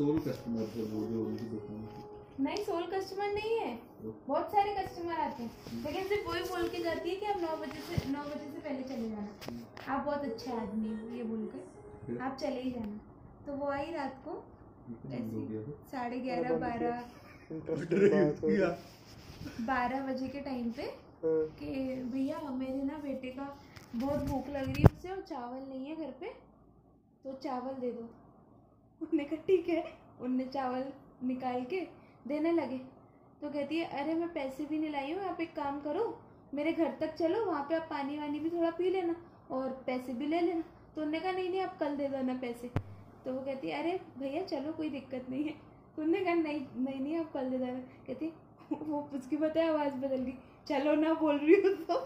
Soul customer से वो जो उनकी दुकान की नहीं सोल कस्टमर नहीं है। बहुत सारे कस्टमर आते हैं। लेकिन सिर्फ़ वही बोल के जाती है कि आप नौ बजे से नौ बजे से पहले चले जाना। आप बहुत अच्छे आदमी हो ये बोल कर आप चले ही जाना। तो वो आई रात को साढ़े ग्यारह बारह। बारह बजे के टाइम पे हाँ। कि भैया मेरे ना बेटे का बहुत भूख लग रही है उससे और चावल नहीं है घर पे तो चावल दे दो। उन्होंने कहा, ठीक है। उनने चावल निकाल के देने लगे। तो कहती है, अरे, मैं पैसे भी नहीं लाई हूँ, आप एक काम करो, मेरे घर तक चलो, वहाँ पे आप पानी वानी भी थोड़ा पी लेना और पैसे भी ले लेना। तो उनने कहा, नहीं नहीं, आप कल दे देना पैसे। तो वो कहती है, अरे, भैया, चलो, कोई दिक्कत नहीं है। तो उन्होंने कहा, नहीं नहीं नहीं, आप कल दे देना। कहती वो उसकी है आवाज़ बदल गई, चलो ना, बोल रही हूँ तो।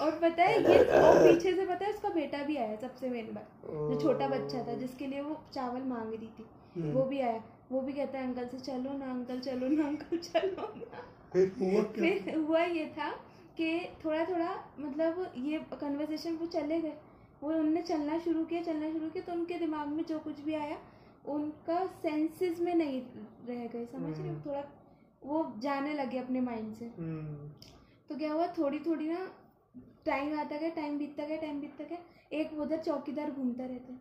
और पता है ये और पीछे से पता है उसका बेटा भी आया सबसे मेन बात। जो छोटा बच्चा था जिसके लिए वो चावल मांग रही थी। वो भी आया। वो भी कहता है अंकल से चलो ना अंकल चलो ना अंकल चलो ना। फिर हुआ फिर हुआ ये था कि थोड़ा थोड़ा मतलब ये कन्वर्सेशन वो चले गए। वो उनने चलना शुरू किया चलना शुरू किया तो उनके दिमाग में जो कुछ भी आया उनका सेंसेस में नहीं रह गए समझ रहे हो? थोड़ा वो जाने लगे अपने माइंड से। हम्म, तो क्या हुआ थोड़ी थोड़ी ना टाइम आता गया टाइम बीतता गया टाइम बीतता गया। एक उधर चौकीदार घूमता रहता है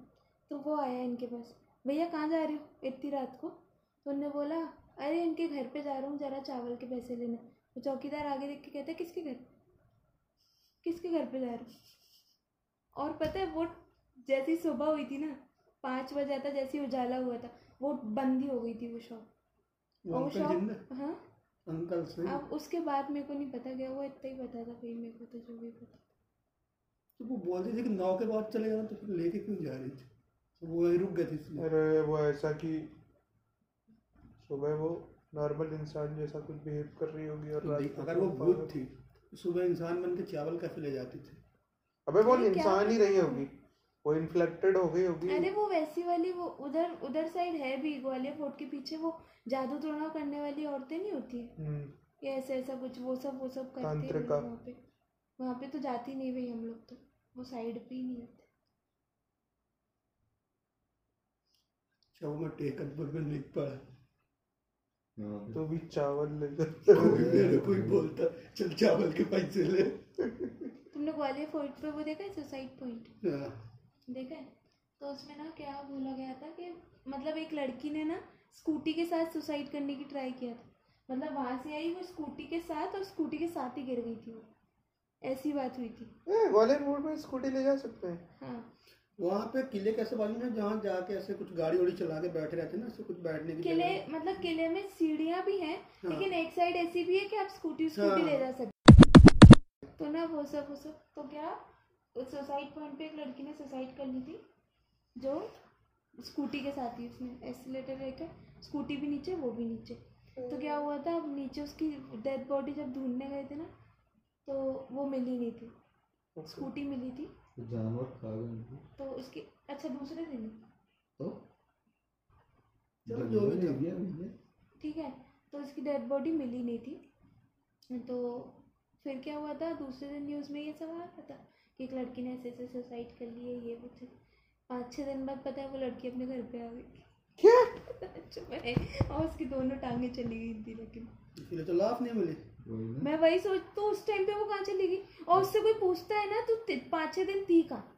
तो वो आया इनके पास। भैया कहाँ जा रहे हो? इतनी रात को। तो उनने बोला अरे इनके घर पे जा रहा हूँ ज़रा चावल के पैसे लेने। वो चौकीदार आगे देख के कहता है किसके घर? किसके घर पे जा रहे हो? और पता है वो जैसी सुबह हुई थी ना पाँच बजे था जैसे उजाला हुआ था वो बंद ही हो गई थी वो शॉप और वो शॉप हाँ? अंकल से अब उसके बाद मेरे को नहीं पता गया वो इतना ही पता था भाई मेरे को तो जो भी पता। तो वो बोलती थी कि नौ के बाद चले जाना तो फिर लेके क्यों जा रही थी? तो वो वहीं रुक गए थे अरे वो ऐसा कि सुबह वो नॉर्मल इंसान जैसा कुछ बिहेव कर रही होगी और रात अगर वो भूत थी तो सुबह इंसान बन के चावल कैसे ले जाती थी? अबे वो इंसान ही रही होगी। वो इन्फ्लेक्टेड हो गई होगी। अरे वो वैसी वाली वो उधर उधर साइड है भी ग्वालियर फोर्ट के पीछे वो जादू टोना करने वाली औरतें नहीं होती? है हम्म, ये ऐसा ऐसा कुछ वो सब वो सब करते हैं। वहाँ पे। वहाँ पे तो जाती नहीं भाई हम लोग तो। वो साइड पे ही नहीं होते। अच्छा वो मैं टेकनपुर में लिख पड़ा हाँ। तो भी चावल ले जा कोई मेरे कोई बोलता चल चावल के पैसे ले। तुमने ग्वालियर फोर्ट पे वो देखा है सुसाइड पॉइंट हाँ, देखा है? तो उसमें ना क्या बोला गया था कि मतलब एक लड़की ने ना स्कूटी के साथ सुसाइड करने की ट्राई किया था। मतलब वहाँ से आई वो स्कूटी के साथ और स्कूटी के साथ ही गिर गई थी वो। ऐसी बात हुई थी। रोड में स्कूटी ले जा सकते हैं। हाँ। वहाँ पे किले कैसे बाजू में जहाँ जाके ऐसे कुछ गाड़ी वाड़ी चला के बैठे रहते हैं ना ऐसे कुछ बैठने की किले मतलब किले में सीढ़ियाँ भी हैं हाँ। लेकिन एक साइड ऐसी भी है कि आप स्कूटी स्कूटी हाँ। ले जा सकते तो ना वो सब वो सब तो क्या सुसाइड पॉइंट पे एक लड़की ने सुसाइड कर ली थी जो स्कूटी के साथ ही उसने एस्केलेटर लेकर स्कूटी भी नीचे वो भी नीचे। तो क्या हुआ था अब नीचे उसकी डेड बॉडी जब ढूँढने गए थे ना तो वो मिली नहीं थी। स्कूटी मिली थी। तो जानवर खा गए तो उसकी अच्छा दूसरे दिन। तो? चलो जो भी था। ठीक है तो उसकी डेड बॉडी मिली नहीं थी। तो फिर क्या हुआ था दूसरे दिन न्यूज़ में ये सब आ रहा था। कि एक लड़की ने ऐसे ऐसे सुसाइड कर ली है ये वो। पाँच छः दिन बाद पता है वो लड़की अपने घर पे आ गई। क्या? और उसकी दोनों टांगे चली गई थी लेकिन इसलिए तो लाभ नहीं मिली। मैं वही सोच तो उस टाइम पे वो कहाँ चली गई? और उससे कोई पूछता है ना तू पाँच छः दिन थी कहाँ?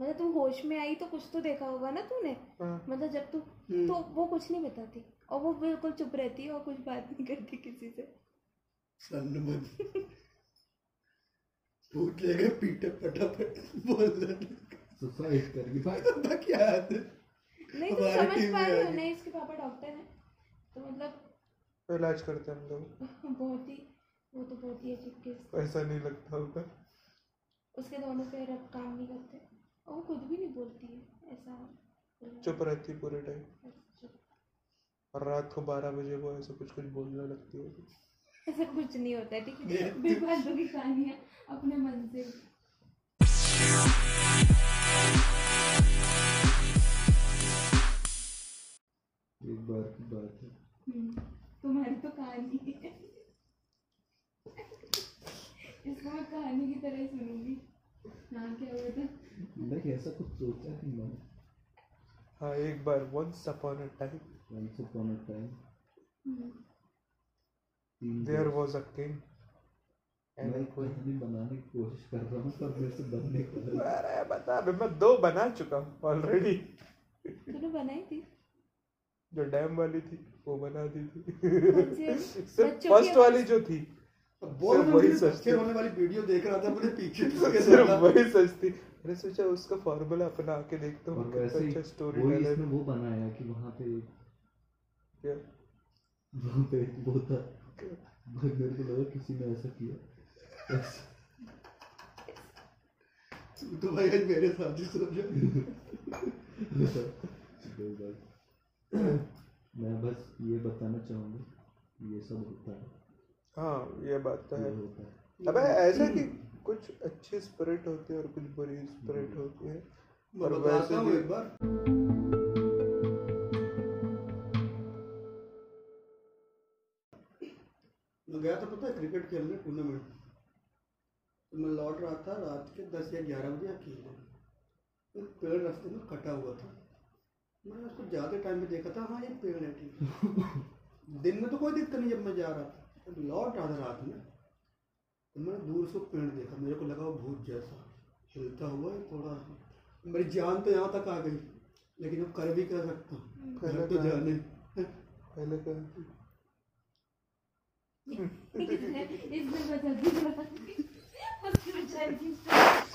मतलब तू होश में आई तो कुछ तो देखा होगा ना तूने? हाँ। मतलब जब तू हम्म। तो वो कुछ नहीं बताती। और वो बिल्कुल चुप रहती है और कुछ बात नहीं करती किसी से। भूत ले गए पीटे फटाफट बोल रहे सुसाइड कर गई भाई। क्या है। नहीं हमारी समझ पा रहे हो नहीं इसके पापा डॉक्टर हैं तो मतलब इलाज करते हैं हम लोग। बहुत ही वो तो बहुत ही अजीब केस पैसा नहीं लगता होगा उसके दोनों पैर अब काम नहीं करते। और वो खुद भी नहीं बोलती है ऐसा चुप रहती है पूरे टाइम और रात को बारह बजे वो ऐसा कुछ कुछ बोलने लगती होगी ऐसा कुछ नहीं होता है? ठीक है बेफालतू की कहानियाँ अपने मन से। एक बार की बात है। हम्म, तुम्हारी तो कहानी है। इसको मैं कहानी की तरह ही सुनूँगी। हाँ क्या हुआ था? मैंने ऐसा कुछ सोचा नहीं मैंने। हाँ एक बार once upon a time once upon a time hmm, there was a king मैं एंड एक कहानी बनाने की कोशिश कर रहा हूँ पर मेरे से बनने को अरे बता अबे मैं दो बना चुका हूँ ऑलरेडी तूने बनाई थी? जो डैम वाली थी वो बना दी थी। कौन सी? सिर्फ़ फ़र्स्ट वाली जो थी। वही सच होने वाली वीडियो देख रहा था अपने पीछे सिर्फ़ वही सच थी। मैंने सोचा उसका फॉर्मूला अपना आके देखता हूँ कितना अच्छा स्टोरी वो इसमें वो बनाया कि वहाँ पे क्या? वहाँ पे एक वो था। मेरे को लगा किसी ने ऐसा किया तो भाई आज मेरे साथ ही। सो जा कोई बात मैं बस ये बताना चाहूँगा ये सब होता है। हाँ ये बात तो है अबे ऐसा कि कुछ अच्छी स्पिरिट होती है और कुछ बुरी स्पिरिट होती है। और वैसे भी एक बार। गया था पता है क्रिकेट खेलने टूर्नामेंट तो मैं लौट रहा था रात के दस या ग्यारह बजे अकेले। एक पेड़ रास्ते में कटा हुआ था। मैंने उसको ज़्यादा टाइम पे देखा था हाँ ये पेड़ है ठीक दिन में तो कोई दिक्कत नहीं जब मैं जा रहा था। जब लौट रहा था रात में तो मैंने दूर से पेड़ देखा। मेरे को लगा वो भूत जैसा। हिलता हुआ है थोड़ा। मेरी जान तो यहाँ तक आ गई लेकिन अब कर भी क्या सकता हूँ? पहले तो जाने। पहले का इसमें बता दी उसकी बेचारी की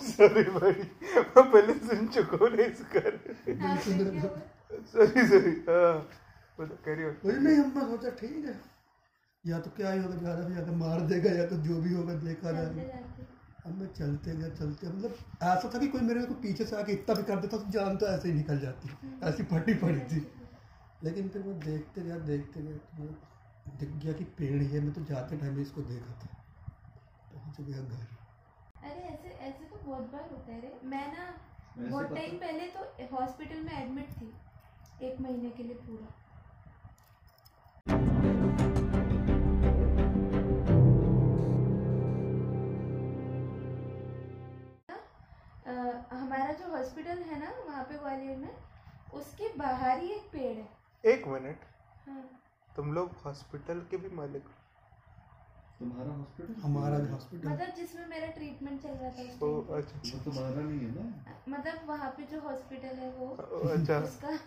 सॉरी भाई। मैं पहले सुन चुका हूँ इसका हाँ? सॉरी सॉरी हाँ बता कैरी ऑन नहीं हम सोचा ठीक है। या तो क्या ही होगा ज़्यादा से ज़्यादा मार देगा या तो जो भी होगा देखा जाएगा अब मैं चलते गया चलते। मतलब ऐसा था कि कोई मेरे को पीछे से आके इतना भी कर देता तो जान तो ऐसे ही निकल जाती। ऐसी फटी पड़ी थी। लेकिन फिर वो देखते गया देखते गया मैं दिख गया कि पेड़ ही है मैं तो जाते टाइम इसको देखा था। पहुँच गया घर। अरे ऐसे ऐसे तो बहुत बार होता है रे। मैं ना बहुत टाइम पहले तो हॉस्पिटल में एडमिट थी एक महीने के लिए पूरा। हमारा जो हॉस्पिटल है ना वहाँ पे ग्वालियर में उसके बाहर ही एक पेड़ है। एक मिनट। हाँ। तुम लोग हॉस्पिटल के भी मालिक हो? तुम्हारा हॉस्पिटल हमारा हॉस्पिटल मतलब जिसमें मेरा ट्रीटमेंट चल रहा था ओ अच्छा। वो तुम्हारा नहीं है ना? मतलब वहाँ पे जो हॉस्पिटल है वो अच्छा। उसका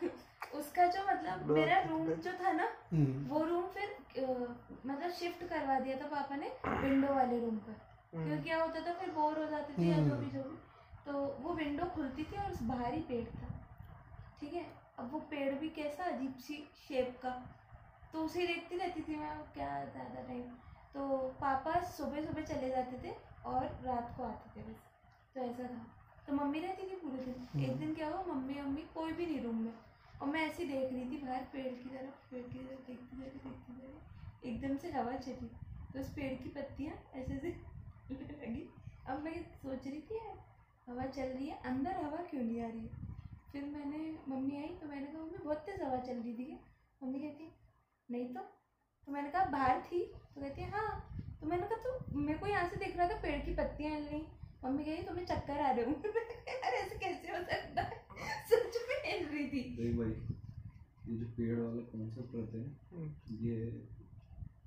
उसका जो मतलब मेरा रूम जो था ना हम्म, वो रूम फिर मतलब शिफ्ट करवा दिया था पापा ने विंडो वाले रूम पर। हम्म। क्योंकि क्या होता था फिर बोर हो जाते थे या जो भी जो भी। तो वो विंडो खुलती थी और उस बाहर ही पेड़ था। ठीक है? अब वो पेड़ भी कैसा अजीब सी शेप का। तो उसे देखती रहती थी मैं क्या ज़्यादा टाइम तो पापा सुबह सुबह चले जाते थे और रात को आते थे बस। तो ऐसा था। तो मम्मी रहती थी पूरे दिन। एक दिन क्या हुआ मम्मी मम्मी कोई भी नहीं रूम में। और मैं ऐसे देख रही थी बाहर पेड़ की तरफ़ पेड़ की तरफ़ देखती जा रही देखती जा रही एकदम से हवा चली। तो उस पेड़ की पत्तियाँ ऐसे ऐसे लगी। अब मैं सोच रही थी हवा चल रही है अंदर हवा क्यों नहीं आ रही है? फिर मैंने मम्मी आई तो मैंने कहा मम्मी बहुत तेज़ हवा चल रही थी मम्मी कहती नहीं तो? तो मैंने कहा बाहर थी? तो कहती है हाँ। तो मैंने कहा तो मेरे को यहाँ से दिख रहा था पेड़ की पत्तियाँ हिल रही। मम्मी कही तुम्हें चक्कर आ रहे होंगे। यार ऐसे कैसे हो सकता है? सच में हिल रही थी। देख भाई ये जो पेड़ वाला कॉन्सेप्ट रहते हैं हम्म। ये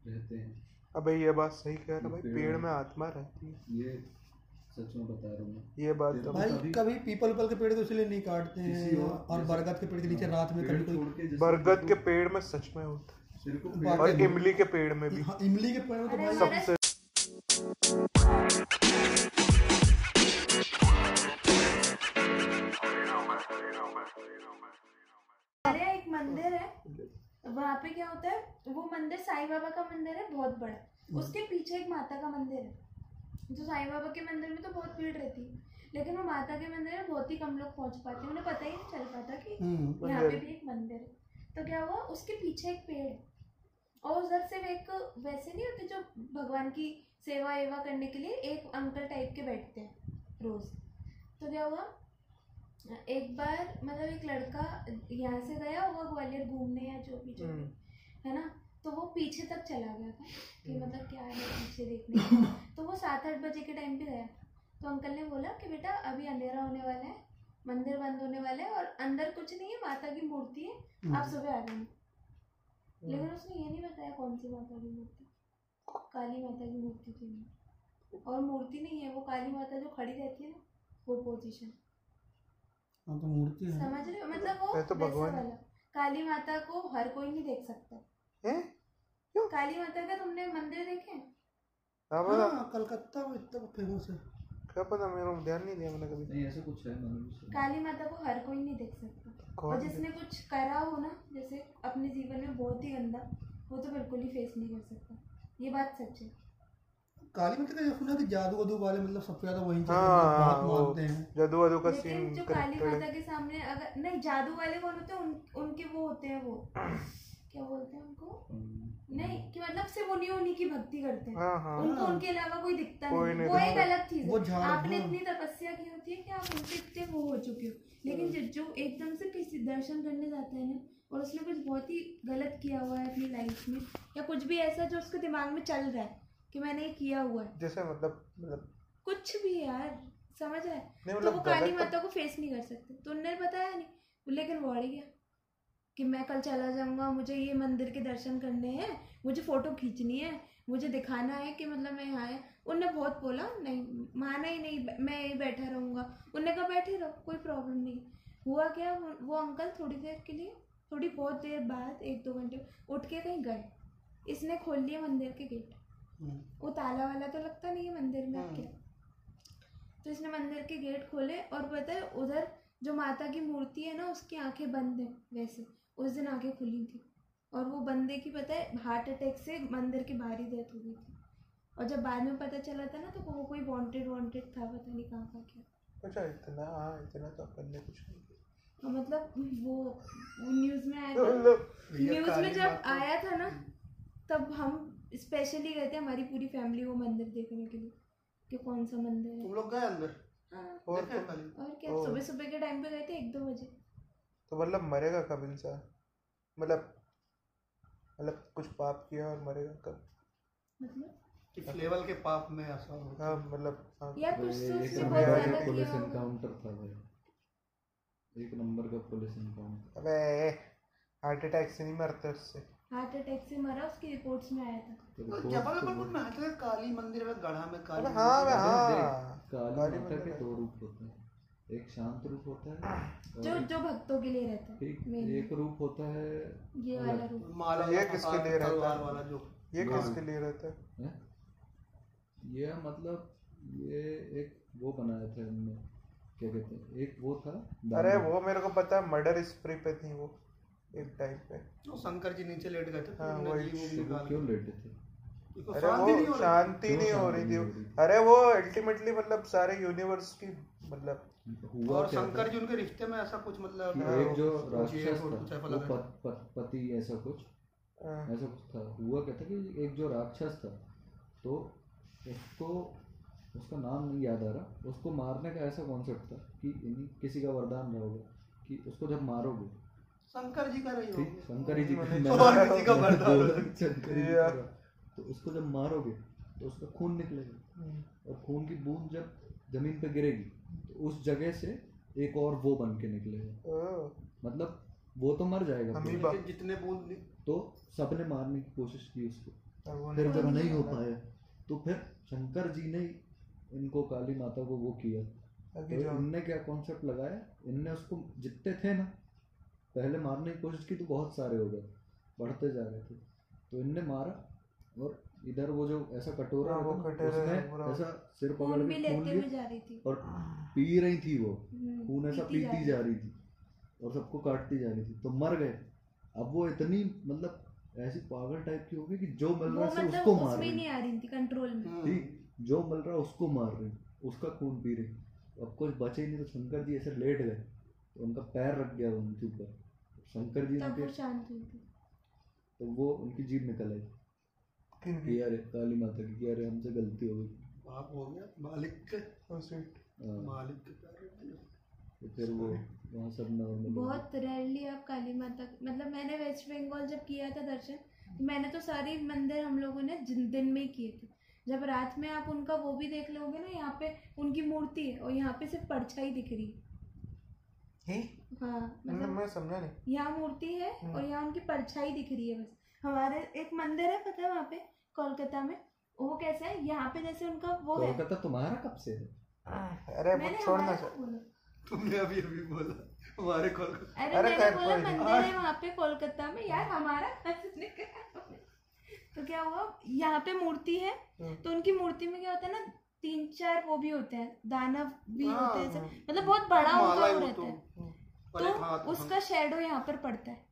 रहते हैं। अबे ये बात सही कह रहा भाई पेड़ पेड़ में- आत्मा रहती है। ये सच में बता रहा हूँ ये बात तो भाई कभी- पीपल उपल के पेड़ तो इसलिए नहीं काटते हैं और- बरगद के पेड़ के नीचे हाँ, रात में कभी कोई बरगद के पेड़ में सच में होता है। और इमली के पेड़ में भी। हाँ, इमली के पेड़ में तो भाई सबसे एक मंदिर है। वहाँ पे क्या होता है? वो मंदिर साईं बाबा का मंदिर है बहुत बड़ा। उसके पीछे एक माता का मंदिर है। जो साईं बाबा के मंदिर में तो बहुत भीड़ रहती है। लेकिन वो माता के मंदिर में बहुत ही कम लोग पहुँच पाते हैं। उन्हें पता ही नहीं चल पाता कि हम्म, यहाँ पे भी एक मंदिर है। तो क्या हुआ? उसके पीछे एक पेड़ है। और उधर से एक वैसे नहीं होते जो भगवान की सेवा एवा करने के लिए एक अंकल टाइप के बैठते हैं रोज। तो क्या हुआ? एक बार मतलब एक लड़का यहाँ से गया होगा ग्वालियर घूमने या जो भी जो भी हम्म। है ना तो वो पीछे तक चला गया था कि मतलब क्या है पीछे देखने तो वो सात आठ बजे के टाइम पे गया। तो अंकल ने बोला कि बेटा अभी अंधेरा होने वाला है मंदिर बंद होने वाला है और अंदर कुछ नहीं है माता की मूर्ति है आप सुबह आ जाना लेकिन उसने ये नहीं बताया कौन सी माता की मूर्ति काली माता की मूर्ति थी और मूर्ति नहीं है वो काली माता जो खड़ी रहती है ना वो पोजीशन हाँ तो मूर्ति है। समझ रहे हो? मतलब वो तो भगवान वाला। काली माता को हर कोई नहीं देख सकता। हैं? काली माता का तुमने मंदिर देखे हैं? हाँ कलकत्ता में इतना फ़ेमस है। क्या पता मेरे को ध्यान नहीं दिया मैंने कभी। नहीं ऐसा कुछ है मैंने काली माता को हर कोई नहीं देख सकता। और जिसने कुछ करा हो ना जैसे अपने जीवन में बहुत ही गंदा वो तो बिल्कुल ही फेस नहीं कर सकता। ये बात सच है। काली माता का सुना कि जादू वादू वाले मतलब सबसे ज़्यादा वही हाँ मानते हैं। जादू वादू का सीन जो काली माता के सामने अगर नहीं जादू वाले कौन होते हैं उनके वो होते हैं वो। क्या बोलते हैं उनको? नहीं कि मतलब सिर्फ़ उन्हीं उन्हीं की भक्ति करते हैं। हाँ हाँ। उनको उनके अलावा कोई दिखता कोई नहीं। नहीं वो एक अलग चीज़ है। आपने हाँ। इतनी तपस्या की होती है कि आप उनसे इतने वो हो चुके हो। लेकिन जो जो एकदम से किसी दर्शन करने जाता है ना और उसने कुछ बहुत ही गलत किया हुआ है अपनी लाइफ में या कुछ भी ऐसा जो उसके दिमाग में चल रहा है कि मैंने ये किया हुआ है। जैसे मतलब मतलब कुछ भी यार समझ रहा है? तो मतलब वो काली माता को फेस नहीं कर सकते। तो उन्होंने बताया नहीं लेकिन वो अड़ गया। कि मैं कल चला जाऊँगा मुझे ये मंदिर के दर्शन करने हैं मुझे फ़ोटो खींचनी है मुझे दिखाना है कि मतलब मैं यहाँ है। उनने बहुत बोला नहीं माना ही नहीं मैं यही बैठा रहूँगा। उनने कहा बैठे रहो कोई प्रॉब्लम नहीं। हुआ क्या वो, अंकल थोड़ी देर के लिए थोड़ी बहुत देर बाद एक दो घंटे उठ के कहीं गए। इसने खोल लिया मंदिर के गेट। हम्म। वो ताला वाला तो लगता नहीं है मंदिर में हम्म। क्या? तो इसने मंदिर के गेट खोले और पता है उधर जो माता की मूर्ति है ना उसकी आँखें बंद है वैसे। उस दिन आँखें खुली थी। और वो बंदे की पता है हार्ट अटैक से मंदिर के बाहर ही डेथ हो गई थी। और जब बाद में पता चला था ना तो वो कोई वांटेड वांटेड था पता नहीं कहाँ का क्या। अच्छा इतना हाँ इतना तो अपन ने कुछ नहीं किया। मतलब वो वो न्यूज़ में आया था। मतलब न्यूज़ में जब आया था ना तब हम स्पेशली गए थे हमारी पूरी फैमिली वो मंदिर देखने के लिए कि कौन सा मंदिर है। तुम लोग गए अंदर? हाँ, और क्या? सुबह सुबह के टाइम पे गए थे एक दो बजे। तो मतलब मरेगा कब इंसान? मतलब मतलब कुछ पाप किया और मरेगा कब? मतलब? किस लेवल के पाप में ऐसा हो हाँ। मतलब हाँ। यार कुछ एक नंबर बहुत का ज़्यादा पुलिस किया। इनकाउंटर था भाई। एक नंबर का पुलिस इनकाउंटर अबे हार्ट अटैक से नहीं मरते उससे। हार्ट अटैक से मरा उसकी रिपोर्ट्स में आया था। तो तो जबलपुर तो- में आता है काली मंदिर में गढ़ा में काली हाँ। हाँ। काली काली माता के दो रूप होते हैं। एक शांत रूप होता है जो जो भक्तों के लिए रहता है एक रूप होता है ये वाला रूप। माला ये किसके लिए रहता है? वाला जो ये। किसके लिए रहता है? ये मतलब ये एक वो बनाया था इनने क्या कहते हैं एक वो था अरे वो मेरे को पता है मर्डर स्प्री पे थी वो एक टाइम पे। वो शंकर जी नीचे लेट गए थे तो हाँ, वो तो वो क्यों लेटे थे? अरे वो शांति नहीं हो रही थी? अरे वो अल्टीमेटली मतलब सारे यूनिवर्स की मतलब हुआ और शंकर जी उनके रिश्ते में ऐसा कुछ मतलब कि एक जो राक्षस था वो। पत, पत, पति ऐसा कुछ हाँ, ऐसा कुछ था। हुआ क्या था कि एक जो राक्षस था तो उसको उसका नाम नहीं याद आ रहा उसको मारने का ऐसा कॉन्सेप्ट था कि किसी का वरदान रहा होगा कि उसको जब मारोगे। शंकर जी का रही शंकर जी का। तो उसको जब मारोगे तो उसका खून निकलेगा। हम्म, और खून की बूंद जब ज़मीन पे गिरेगी तो उस जगह से एक और वो बन के निकलेगा मतलब वो तो मर जाएगा। लेकिन जितने नि- तो सबने मारने की कोशिश की उसको। फिर जब नहीं हो पाया तो फिर शंकर जी ने इनको काली माता को वो किया। तो इनने क्या कॉन्सेप्ट लगाया? इनने उसको जितने थे ना पहले मारने की कोशिश की तो बहुत सारे हो गए बढ़ते जा रहे थे। तो इनने मारा और इधर वो जो ऐसा कटोरा हाँ, वो रहता ना, कटोरा उसमें पूरा- ऐसा सिर पकड़ के खून लिया रही और पी रही थी वो। हम्म, खून ऐसा पीती जा रही थी। और सबको काटती जा रही थी। तो मर गए। अब वो इतनी मतलब ऐसी पागल टाइप की होगी कि जो मिल रहा है मतलब उसको मार रही नहीं आ रही थी कंट्रोल में। ठीक जो मिल रहा उसको मार रही उसका खून पी रही अब कुछ बचे ही नहीं तो शंकर जी ऐसे लेट गए। तो उनका पैर रख गया उनके ऊपर। शंकर जी तब शांत हुई थी। तो वो उनकी जीभ निकल आई। कि अरे काली माता की कि अरे हमसे गलती हो गई। पाप हो गया। मालिक के. हाँ, मालिक के प्यारे तो फिर वो वहाँ सब नॉर्मल बहुत रेयरली आप काली माता मतलब मैंने वेस्ट बंगाल जब किया था दर्शन तो मैंने तो सारे मंदिर हम लोगों ने जिन- दिन में ही किए थे। जब रात में आप उनका वो भी देख लोगे ना यहाँ पे उनकी मूर्ति है और यहाँ पे सिर्फ़ परछाई दिख रही है। ही? हाँ मतलब मतलब मैं समझा नहीं। यहाँ मूर्ति है हम्म। और यहाँ उनकी परछाई दिख रही है बस। हमारे एक मंदिर है पता है वहाँ पे? कोलकाता में? वो कैसा है? यहाँ पे जैसे उनका वो है। कोलकाता तुम्हारा कब से है? अरे मैंने छोड़ना सर तुमने अभी अभी बोला हमारे कॉल अरे अरे मैंने बोला मंदिर है वहाँ पे कोलकाता में। यार हमारा तो क्या हुआ? यहाँ पे मूर्ति है हम्म। तो उनकी मूर्ति में क्या होता है ना तीन चार वो भी होते हैं दानव भी हाँ, होते हैं हाँ। मतलब बहुत बड़ा उनका ही वो रहता तो है। तो उसका शेडो यहाँ पर पड़ता है।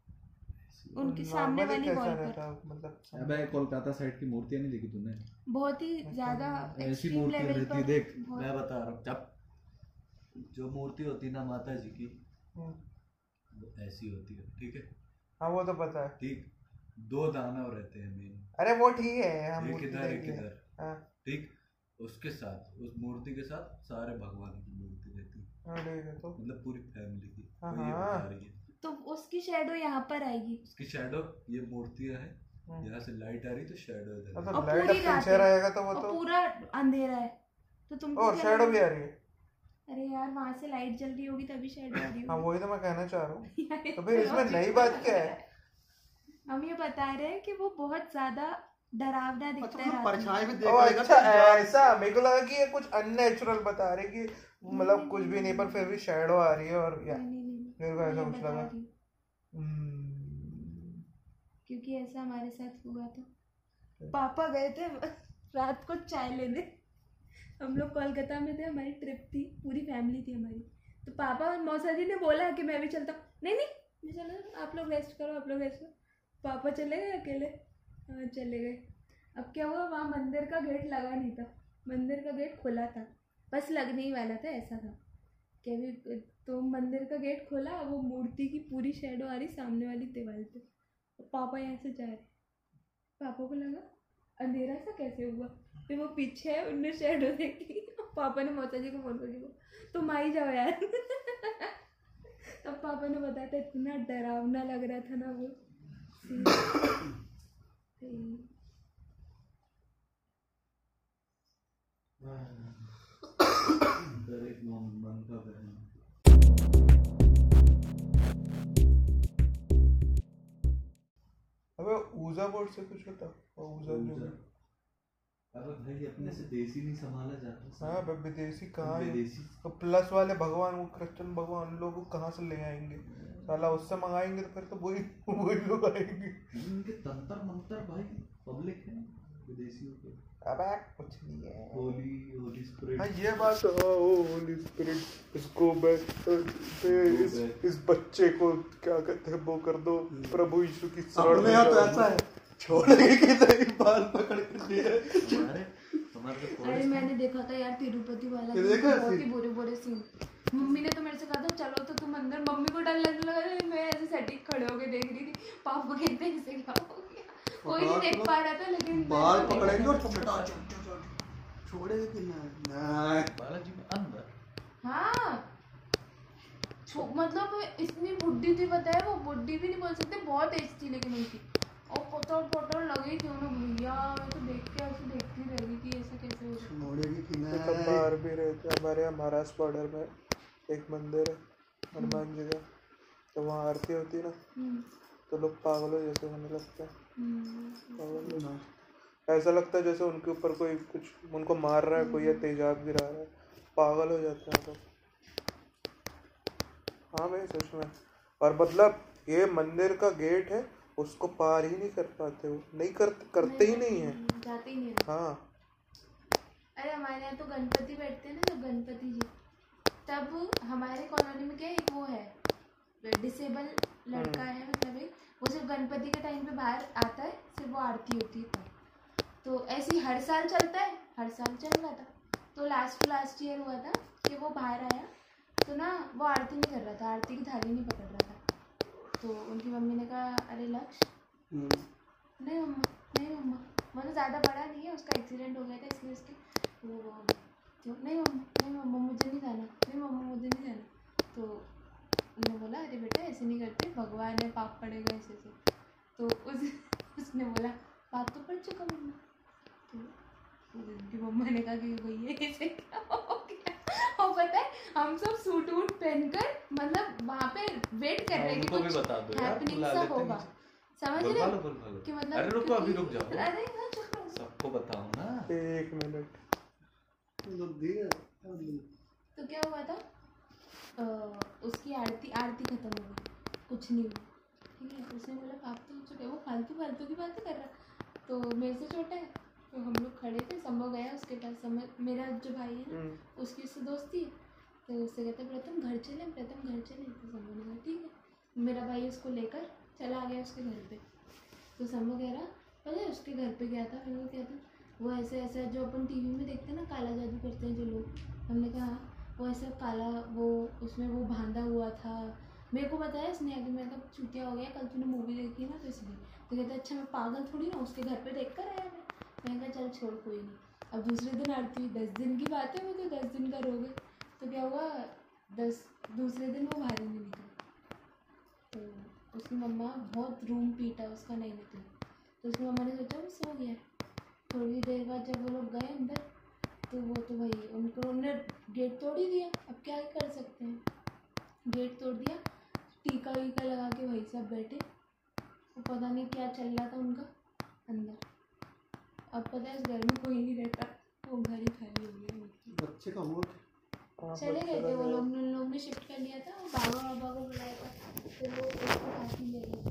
उनकी सामने वाली वॉल पर। मतलब अबे कोलकाता साइड की मूर्तियाँ नहीं देखी तूने? बहुत ही ज़्यादा ऐसी मूर्तियाँ रहती है देख। मैं बता रहा हूँ जब जो मूर्ति होती है ना माता जी की हम्म। वो ऐसी होती है ठीक है? हाँ वो तो पता है। ठीक दो दानव रहते हैं मेन अरे वो ठीक है हम एक मूर्ति इधर एक है। इधर। हाँ। ठीक उसके साथ उस मूर्ति के साथ सारे भगवान की मूर्ति रहती है। हाँ, तो। मतलब पूरी फैमिली की हाँ, ये। बता रही है। तो उसकी शेडो यहाँ पर आएगी। उसकी शेडो ये मूर्तियाँ है हम्म। यहाँ से लाइट आ रही तो शैडो इधर मतलब और पूरी रात है। रहेगा तो वो तो पूरा अंधेरा है। तो तुमको और शेडो भी आ रही है। अरे यार वहाँ से लाइट जल रही होगी तभी शेडो आ रही हाँ होगी वही तो मैं कहना चाह रहा हूँ। यार, तो फिर इसमें नई बात क्या है। हम ये बता रहे हैं कि वो बहुत ज़्यादा डरावना अच्छा दिखता है तुम में। परछाई भी देख लेगा अच्छा तो ऐसा मेरे को लगा कि ये कुछ अननेचुरल बता रहे कि मतलब कुछ भी नहीं पर फिर भी शेडो आ रही है और या नहीं नहीं नहीं मेरे को ऐसा कुछ लगा। हूँ, हम्म, क्योंकि ऐसा हमारे साथ हुआ था। पापा गए थे रात को चाय लेने। हम लोग कोलकाता में थे हमारी ट्रिप थी पूरी फैमिली थी हमारी। तो पापा और मौसा जी ने बोला कि मैं भी चलता हूँ। नहीं नहीं मैं चलो आप लोग रेस्ट करो आप लोग रेस्ट करो। पापा चले गए अकेले। हाँ चले गए। अब क्या हुआ वहाँ मंदिर का गेट लगा नहीं था। मंदिर का गेट खुला था। बस लगने ही वाला था ऐसा था। कि अभी तो मंदिर का गेट खोला वो मूर्ति की पूरी शेडो आ रही सामने वाली दीवार पे। और पापा यहाँ से जा रहे पापा को लगा अंधेरा सा कैसे हुआ? फिर वो पीछे है उनने शेडो देखी। पापा ने मौसा जी को फ़ोन करके बोला तुम आई जाओ यार। तब पापा ने बताया था इतना डरावना लग रहा था ना वो एक मन का ऊजा बोर्ड से कुछ होता? और ऊजा जो। अबे भाई अपने से देसी नहीं संभाला जाता। हाँ अब विदेशी कहाँ है? विदेशी। तो प्लस वाले भगवान वो क्रिश्चियन भगवान लोगों को कहाँ से ले आएँगे? साला उससे मंगाएँगे तो फिर तो वही वही लोग आएँगे। इनके तंत्र मंत्र भाई पब्लिक है। विदेशियों के। अबे कुछ नहीं है। होली होली स्पिरिट हाँ ये बात तो हाँ ओ होली स्पिरिट इसको बै- इस इस बच्चे को क्या कहते हैं वो कर दो प्रभु यीशु की शरण अपने में यहाँ तो ऐसा है। छोड़ेंगे कि नहीं बाल पकड़ के दिए हमारे हमारे तो अरे मैंने देखा था यार तिरुपति वाला बहुत ही बुरे बुरे सीन मम्मी ने तो मेरे से कहा था चलो तो तुम अंदर मम्मी को डर लगने लगा मैं ऐसे सटीक खड़े होके देख रही थी। पापा कहते हैं इसे क्या हो गया कोई नहीं देख पा रहा था लेकिन बाल पकड़ेंगे और छोड़ेंगे कि बालाजी में अंदर। हाँ। मतलब इतनी बुढ़ी थी पता है? वो बुढ़ी भी नहीं बोल सकते बहुत एज थी लेकिन उनकी। और पोटर पोटर लगी थी उन्हें भैया मैं तो देख के ऐसे देखती रह गई कि ऐसा कैसे हो छोड़ेगी कि ये तो बाहर भी रहते हमारे यहाँ महाराष्ट्र बॉर्डर में एक मंदिर है हनुमान जी का। तो वहाँ आरती होती है ना हम्म, तो लोग पागलों जैसे होने लगते हैं। हम्म। ऐसा लगता है जैसे उनके ऊपर कोई कुछ उनको मार रहा है कोई या तेजाब गिरा रहा है। पागल हो जाते हैं तो हाँ भाई सच में। और मतलब ये मंदिर का गेट है उसको पार ही नहीं कर पाते वो नहीं कर करते नहीं, ही। नहीं है जाते ही नहीं हाँ। अरे हमारे यहाँ तो गणपति बैठते हैं ना जब गणपति जी। तब हमारे कॉलोनी में क्या एक वो है डिसेबल लड़का है मतलब एक वो सिर्फ़ गणपति के टाइम पे बाहर आता है सिर्फ़ वो आरती होती है तो ऐसे ही हर साल चलता है हर साल चल रहा था। तो लास्ट लास्ट ईयर हुआ था कि वो बाहर आया तो ना वो आरती नहीं कर रहा था आरती की थाली नहीं पकड़ रहा था। तो उनकी मम्मी ने कहा अरे लक्ष्य हम्म, नहीं मम्मा नहीं मम्मा मतलब ज़्यादा बड़ा नहीं है उसका एक्सीडेंट हो गया था इसलिए उसके वो वो तो नहीं मम्मा नहीं मम्मा मुझे नहीं जाना नहीं मम्मा मुझे नहीं जाना। तो उन्होंने बोला अरे बेटा ऐसे नहीं करते भगवान है पाप पड़ेगा ऐसे ऐसे। तो उस उसने बोला पाप तो पड़ चुका मम्मा तो उनकी मम्मा ने कहा कि भैया ऐसे क्या हो गया? और पता है हम सब सूट वूट पहनकर मतलब वहाँ पे वेट कर हाँ, रहे हैं कि कुछ बता दो यार, हैपनिंग सा होगा। समझ रहे हो? कि मतलब अरे रुको अभी रुक जाओ। अरे ना चुप सबको बताओ ना। एक मिनट। तो क्या हुआ था? उसकी आरती आरती खत्म हो गई। कुछ नहीं हुआ। ठीक है उसने बोला आप तो चुके वो फालतू फालतू की बातें कर रहा तो मेरे से छोटा है तो हम लोग खड़े थे संभव गया उसके पास। समय मेरा जो भाई है ना हम्म, उसकी उससे दोस्ती है। तो उससे कहते प्रथम घर चले प्रथम घर चले। तो संभव ने कहा ठीक है। मेरा भाई उसको लेकर चला आ गया उसके घर पे। तो संभव कह रहा पता है उसके घर पे गया था? मैंने कहा क्या था वो ऐसे ऐसा जो अपन टीवी में देखते हैं ना काला जादू करते हैं जो लोग। हमने कहा वो ऐसा काला वो उसमें वो बांधा हुआ था। मेरे को बताया इसने आगे मैं कहा चूतिया हो गया कल तूने मूवी देखी ना तो इसलिए। तो कहता अच्छा मैं पागल थोड़ी ना उसके घर पे देख कर आया मैं। मैंने कहा, चल छोड़, कोई नहीं। अब दूसरे दिन आरती हुई, दस दिन की बात है, वो तो दस दिन का रोगे तो क्या हुआ, दस, दूसरे दिन वो बाहर नहीं निकला। तो उसकी मम्मा बहुत रूम पीटा, उसका नहीं निकला। तो उसकी मम्मा ने सोचा वो सो गया थोड़ी देर बाद जब वो लोग गए अंदर तो वो तो भाई उनको उन्होंने गेट तोड़ ही दिया। अब क्या ही कर सकते हैं? गेट तोड़ दिया। टीका वीका लगा के वही सब बैठे। तो पता नहीं क्या चल रहा था उनका अंदर। अब पता है उस घर में कोई नहीं रहता। वो घर ही खाली हो गया बच्चे का हुआ हाँ, चले गए थे वो लगा। लोग। उन लोग ने शिफ्ट कर लिया था। बाबा बाबा को बुलाया था। फिर वो उसको काफ़ी ले गए